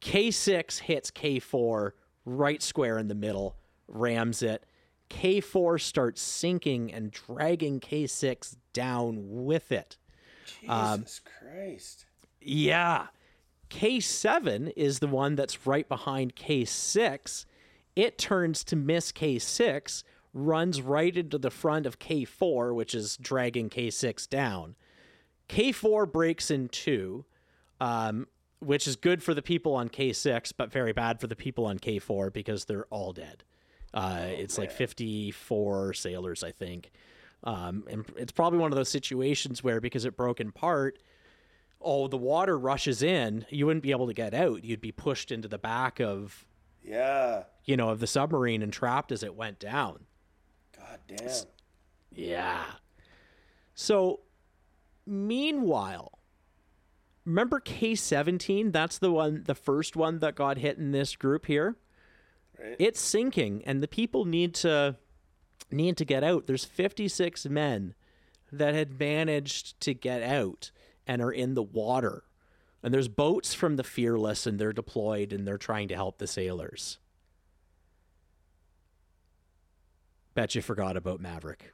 K6 hits K4 right square in the middle, rams it. K4 starts sinking and dragging K6 down with it. Um, Jesus Christ! Yeah. K7 is the one that's right behind K6. It turns to miss K6, runs right into the front of K4, which is dragging K6 down. K4 breaks in two, um, which is good for the people on K6, but very bad for the people on K4 because they're all dead. Uh, it's like 54 sailors, I think. Um, and it's probably one of those situations where because it broke in part, oh, the water rushes in, you wouldn't be able to get out. You'd be pushed into the back of, Yeah. you know, of the submarine and trapped as it went down. God damn. Yeah. So, meanwhile, remember K17? That's the one, the first one that got hit in this group here. Right. It's sinking, and the people need to need to get out. There's 56 men that had managed to get out and are in the water. And there's boats from the Fearless, and they're deployed, and they're trying to help the sailors. Bet you forgot about Maverick.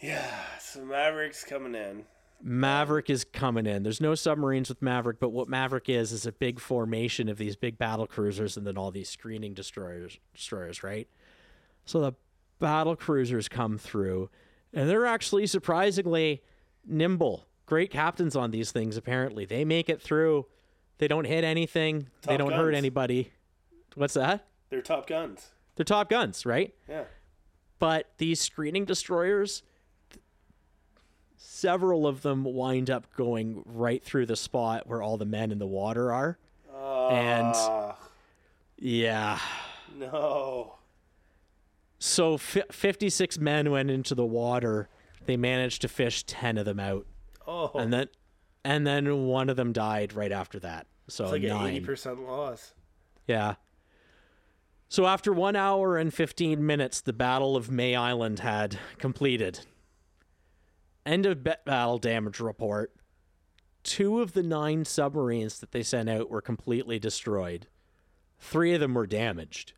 Yeah. So Maverick's coming in. Maverick is coming in. There's no submarines with Maverick, but what Maverick is is a big formation of these big battle cruisers and then all these screening destroyers, destroyers, right? So the battle cruisers come through, and they're actually surprisingly nimble. Great captains on these things. Apparently, they make it through. They don't hit anything. they don't hurt anybody. What's that? They're top guns. They're top guns, right? Yeah. But these screening destroyers, several of them wind up going right through the spot where all the men in the water are. And- Ah, Yeah. no. So f- 56 men went into the water. They managed to fish 10 of them out. Oh, And then and then one of them died right after that. So it's like an nine. eighty percent loss. Yeah. So after one hour and 15 minutes, the Battle of May Island had completed. End of battle damage report. Two of the nine submarines that they sent out were completely destroyed. Three of them were damaged.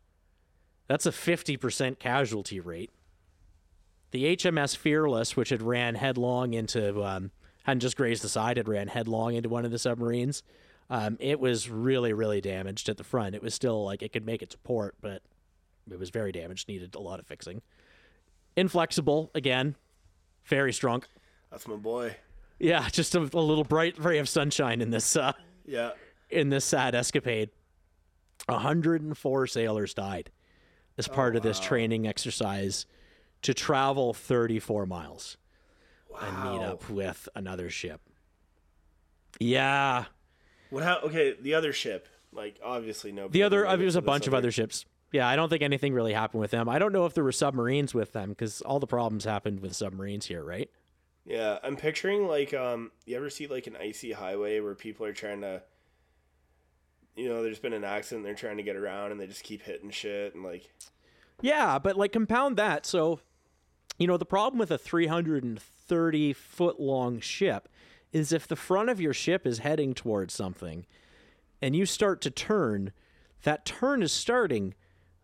That's a 50% casualty rate. The HMS Fearless, which had ran headlong into, um, hadn't just grazed the side, had ran headlong into one of the submarines. Um, it was really, really damaged at the front. It was still like it could make it to port, but it was very damaged, needed a lot of fixing. Inflexible, again, very strong. That's my boy. Yeah, just a, a little bright ray of sunshine in this uh, Yeah. in this sad escapade. 104 sailors died as part of this training exercise to travel 34 miles and meet up with another ship. Yeah, What? How? Okay, the other ship. Like obviously no. The other, uh, there was a bunch of other ships. Yeah, I don't think anything really happened with them. I don't know if there were submarines with them because all the problems happened with submarines here, right? Yeah, I'm picturing like um. You ever see like an icy highway where people are trying to. You know, there's been an accident. They're trying to get around, and they just keep hitting shit, and like. Yeah, but like compound that. So, you know, the problem with a 330 foot long ship is if the front of your ship is heading towards something and you start to turn, that turn is starting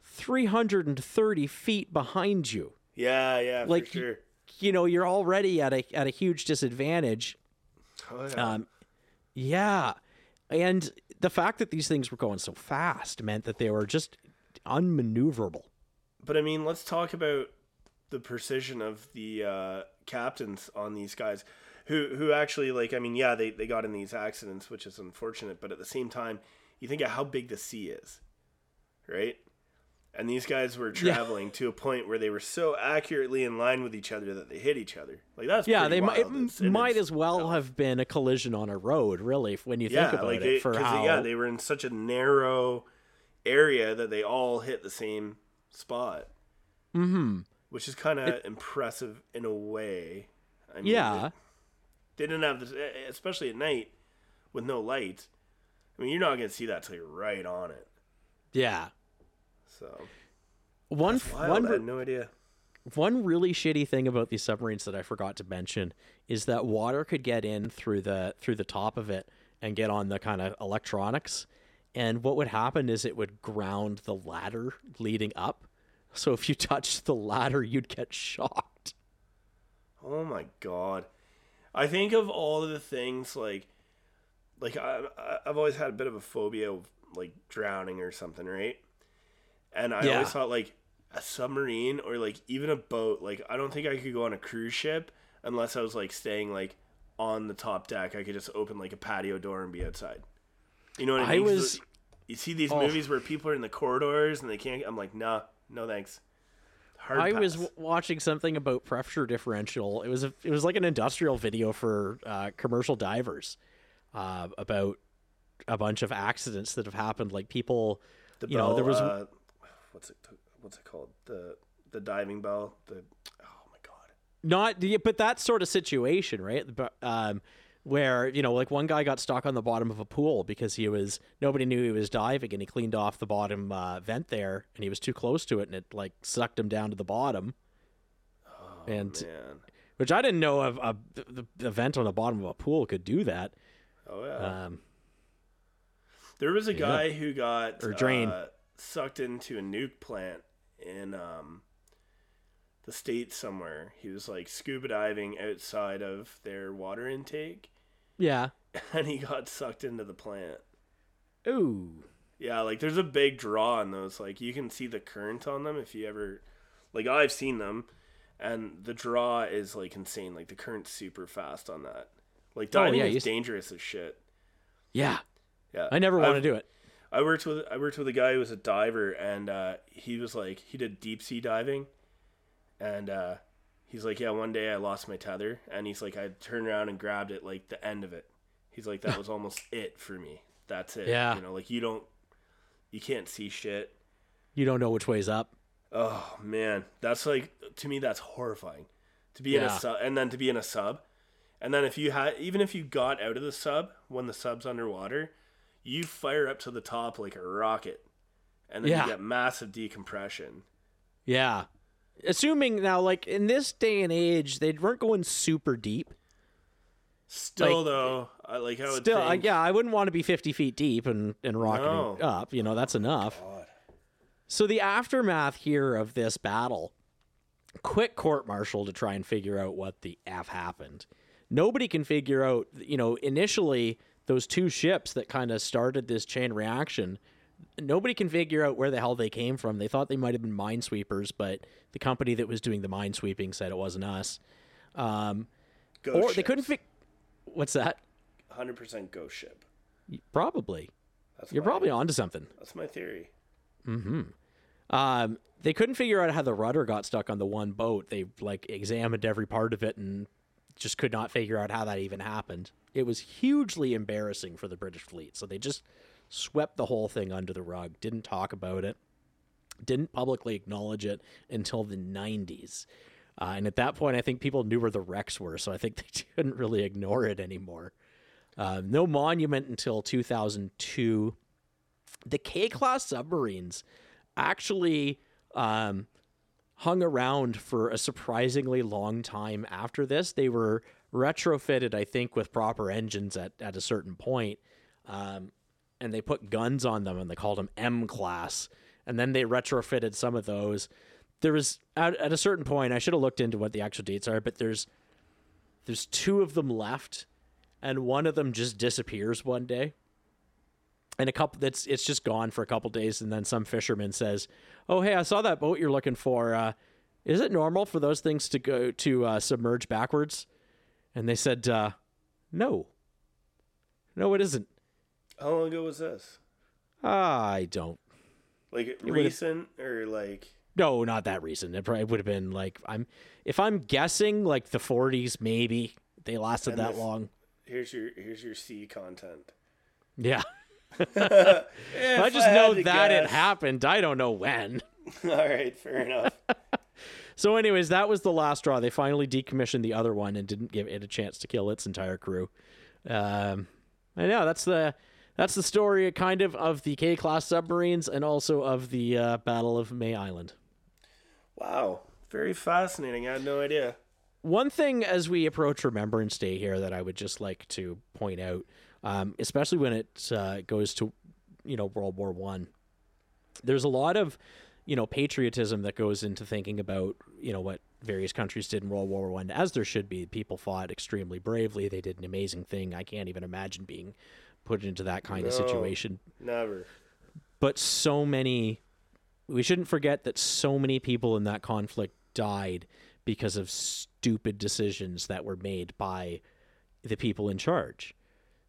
330 feet behind you. Yeah, yeah, Like, for sure. You know, you're already at a at a huge disadvantage Oh, yeah. Um, yeah, and the fact that these things were going so fast meant that they were just unmaneuverable. But I mean, let's talk about the precision of the uh, captains on these guys, who who actually like. I mean, yeah, they they got in these accidents, which is unfortunate. But at the same time, you think of how big the sea is, right? And these guys were Yeah. traveling to a point where they were so accurately in line with each other that they hit each other. Like that's Yeah, they might it might as well have been a collision on a road, really, when you yeah, think about like it. they, for how, yeah, they were in such a narrow area that they all hit the same spot. hmm which is kind of impressive in a way. I mean, Yeah, they didn't have this, especially at night with no light. I mean, you're not gonna see that till you're right on it. yeah. So One one I had no idea. One really shitty thing about these submarines that I forgot to mention is that water could get in through the through the top of it and get on the kind of electronics. And what would happen is it would ground the ladder leading up. So if you touched the ladder, you'd get shocked. Oh my god! I think of all of the things like, like I, I've always had a bit of a phobia of like drowning or something, right? And I Yeah. always thought like a submarine or like even a boat. Like I don't think I could go on a cruise ship unless I was like staying like on the top deck. I could just open like a patio door and be outside. You know what I mean? I was- You see these Oh. movies where people are in the corridors and they can't. I'm like, nah, no thanks. Hard I was w- watching something about pressure differential. It was a, it was like an industrial video for uh, commercial divers uh, about a bunch of accidents that have happened. Like people, The you know, there was uh, what's it what's it called the the diving bell the oh my god not yeah, but that sort of situation right but um where you know like one guy got stuck on the bottom of a pool because he was nobody knew he was diving and he cleaned off the bottom uh, vent there and he was too close to it and it like sucked him down to the bottom. And man. which i didn't know of a, the, the vent on the bottom of a pool could do that. Oh yeah. Um there was a guy who got Or drain. uh, sucked into a nuke plant in um the states somewhere. He was like scuba diving outside of their water intake yeah and he got sucked into the plant ooh Yeah, like there's a big draw on those. Like you can see the current on them if you ever like I've seen them and the draw is like insane. Like the current's super fast on that. Like Oh, diving yeah, is dangerous as shit. yeah Yeah. i never want to do it I worked with I worked with a guy who was a diver and uh he was like he did deep sea diving and uh He's like, yeah, one day I lost my tether, and he's like, I turned around and grabbed it, like the end of it. He's like, that was almost it for me. That's it. Yeah. You know, like you don't, you can't see shit. You don't know which way's up. Oh man, that's like to me that's horrifying. To be in a sub, and then to be in a sub, and then if you had, even if you got out of the sub when the sub's underwater, you fire up to the top like a rocket, and then Yeah. you get massive decompression. Yeah. Assuming now, like in this day and age, they weren't going super deep. Still Like, though, I like how Still, I, think, yeah, I wouldn't want to be 50 feet deep and, and rocketing No. up. You know, that's oh enough. God. So the aftermath here of this battle, quick court martial to try and figure out what the f happened. Nobody can figure out. You know, initially those two ships that kind of started this chain reaction. Nobody can figure out where the hell they came from. They thought they might have been minesweepers, but the company that was doing the minesweeping said it wasn't us. Um, Ghost or they couldn't ships. What's that? Hundred percent ghost ship. Probably. That's You're my, probably onto something. That's my theory. Um, they couldn't figure out how the rudder got stuck on the one boat. They like examined every part of it and just could not figure out how that even happened. It was hugely embarrassing for the British fleet. So they just swept the whole thing under the rug, didn't talk about it, didn't publicly acknowledge it until the 90s. Uh, and at that point, I think people knew where the wrecks were, so I think they couldn't really ignore it anymore. Uh, no monument until 2002 the K class submarines actually um, hung around for a surprisingly long time after this. They were retrofitted, I think, with proper engines at, at a certain point, um, and they put guns on them and they called them M class. And then they retrofitted some of those. There was at, at a certain point, I should have looked into what the actual dates are, but there's there's two of them left, and one of them just disappears one day and a couple that's it's just gone for a couple days and then some fisherman says oh hey i saw that boat you're looking for uh, is it normal for those things to go to uh, submerge backwards and they said uh, no no it isn't How long ago was this? i don't Like recent or like? no not that recent it probably would have been like i'm if i'm guessing like the 40s maybe they lasted And that this- long Here's your here's your C content. yeah i just had know that it happened i don't know when All right, fair enough. So, anyways, that was the last straw. They finally decommissioned the other one and didn't give it a chance to kill its entire crew. Um, I know that's the that's the story, kind of, of the K class submarines and also of the uh, Battle of May Island. Wow, very fascinating. I had no idea. One thing as we approach Remembrance Day here that I would just like to point out, um, especially when it uh, goes to you know World War One, there's a lot of you know patriotism that goes into thinking about you know what various countries did in World War One, as there should be. People fought extremely bravely. They did an amazing thing. I can't even imagine being put into that kind of situation. Never. But so many, we shouldn't forget that so many people in that conflict died because of stupid decisions that were made by the people in charge.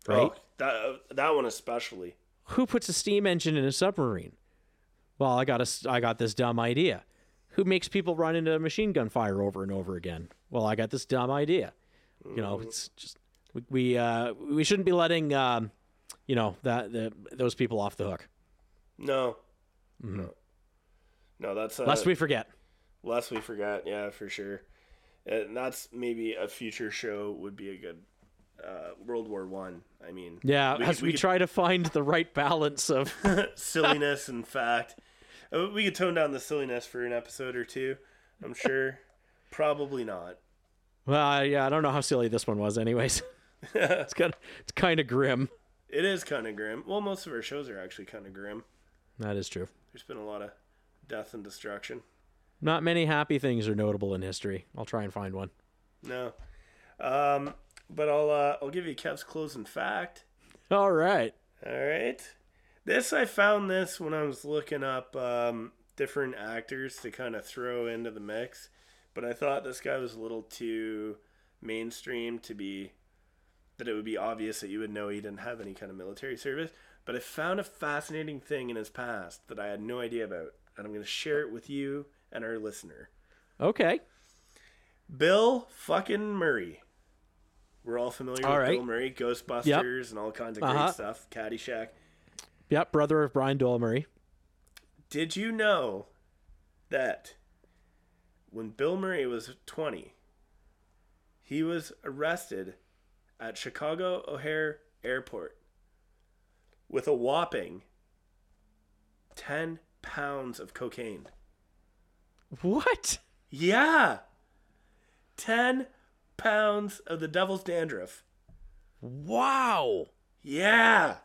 Right? Oh, that that one especially. Who puts a steam engine in a submarine? Well, I got a, I got this dumb idea. Who makes people run into machine gun fire over and over again? Well, I got this dumb idea. You know, it's just we we, uh, we shouldn't be letting um, you know that the, those people off the hook, No. No. No, that's uh, lest we forget. lest we forget. Yeah, for sure. And that's maybe a future show would be a good uh, World War One. I. mean, Yeah, we as we, we could- try to find the right balance of silliness and fact. Uh, We could tone down the silliness for an episode or two. I'm sure. Probably not. well, yeah, I don't know how silly this one was. Anyways, it's kind of it's kind of grim. It is kind of grim. Well, most of our shows are actually kind of grim. That is true. There's been a lot of death and destruction. Not many happy things are notable in history. I'll try and find one. No. Um, but I'll uh, I'll give you Kev's closing fact. All right. All right. This I found this when I was looking up um, different actors to kind of throw into the mix, but I thought this guy was a little too mainstream to be that it would be obvious that you would know he didn't have any kind of military service. But I found a fascinating thing in his past that I had no idea about, and I'm going to share it with you and our listener. Okay. Bill fucking Murray. We're all familiar All with right. Bill Murray, Ghostbusters, and all kinds of Uh-huh. great stuff. Caddyshack. Yep, brother of Brian Doyle Murray. Did you know that when Bill Murray was 20, he was arrested at Chicago O'Hare Airport with a whopping 10 pounds of cocaine? What? Yeah! 10 pounds of the devil's dandruff. Wow. Yeah!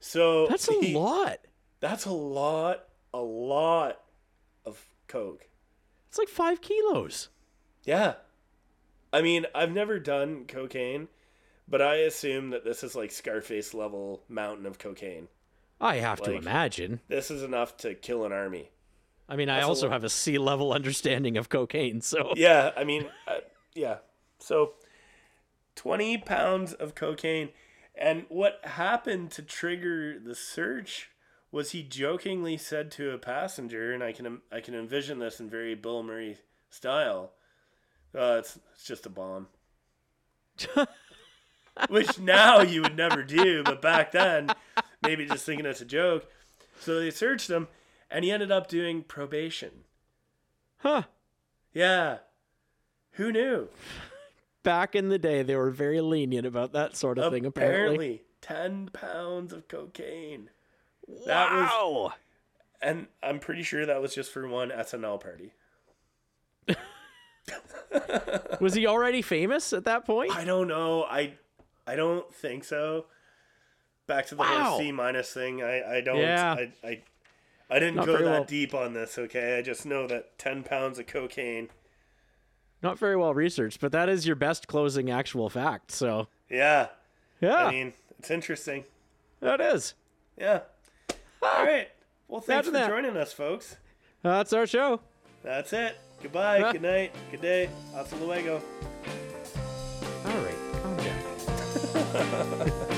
So That's a he- lot. That's a lot, a lot of coke. It's like five kilos. Yeah. I mean, I've never done cocaine, but I assume that this is like Scarface level mountain of cocaine. I have to imagine. This is enough to kill an army. I mean, I That's a also lot. have a sea level understanding of cocaine, so Yeah, I mean, uh, yeah. So, 20 pounds of cocaine. And what happened to trigger the search was he jokingly said to a passenger, and I can I can envision this in very Bill Murray style. Uh, it's it's just a bomb. Which now you would never do, but back then, maybe just thinking it's a joke. So they searched him, and he ended up doing probation. huh. Yeah. Who knew? Back in the day, they were very lenient about that sort of thing. Apparently, Apparently, 10 pounds of cocaine. That was, wow. and I'm pretty sure that was just for one SNL party. Was he already famous at that point? I don't know. I I don't think so. Back to the Wow. whole C minus thing. I I don't. Yeah. I, I I didn't Not go that well. deep on this. Okay, I just know that 10 pounds of cocaine. Not very well researched, but that is your best closing actual fact. So, Yeah. yeah, I mean, it's interesting. that is. Yeah. Ah. All right. Well, thanks for that. joining us, folks. That's our show. That's it. Goodbye. Good night. Good day. Hasta luego. Right, calm down.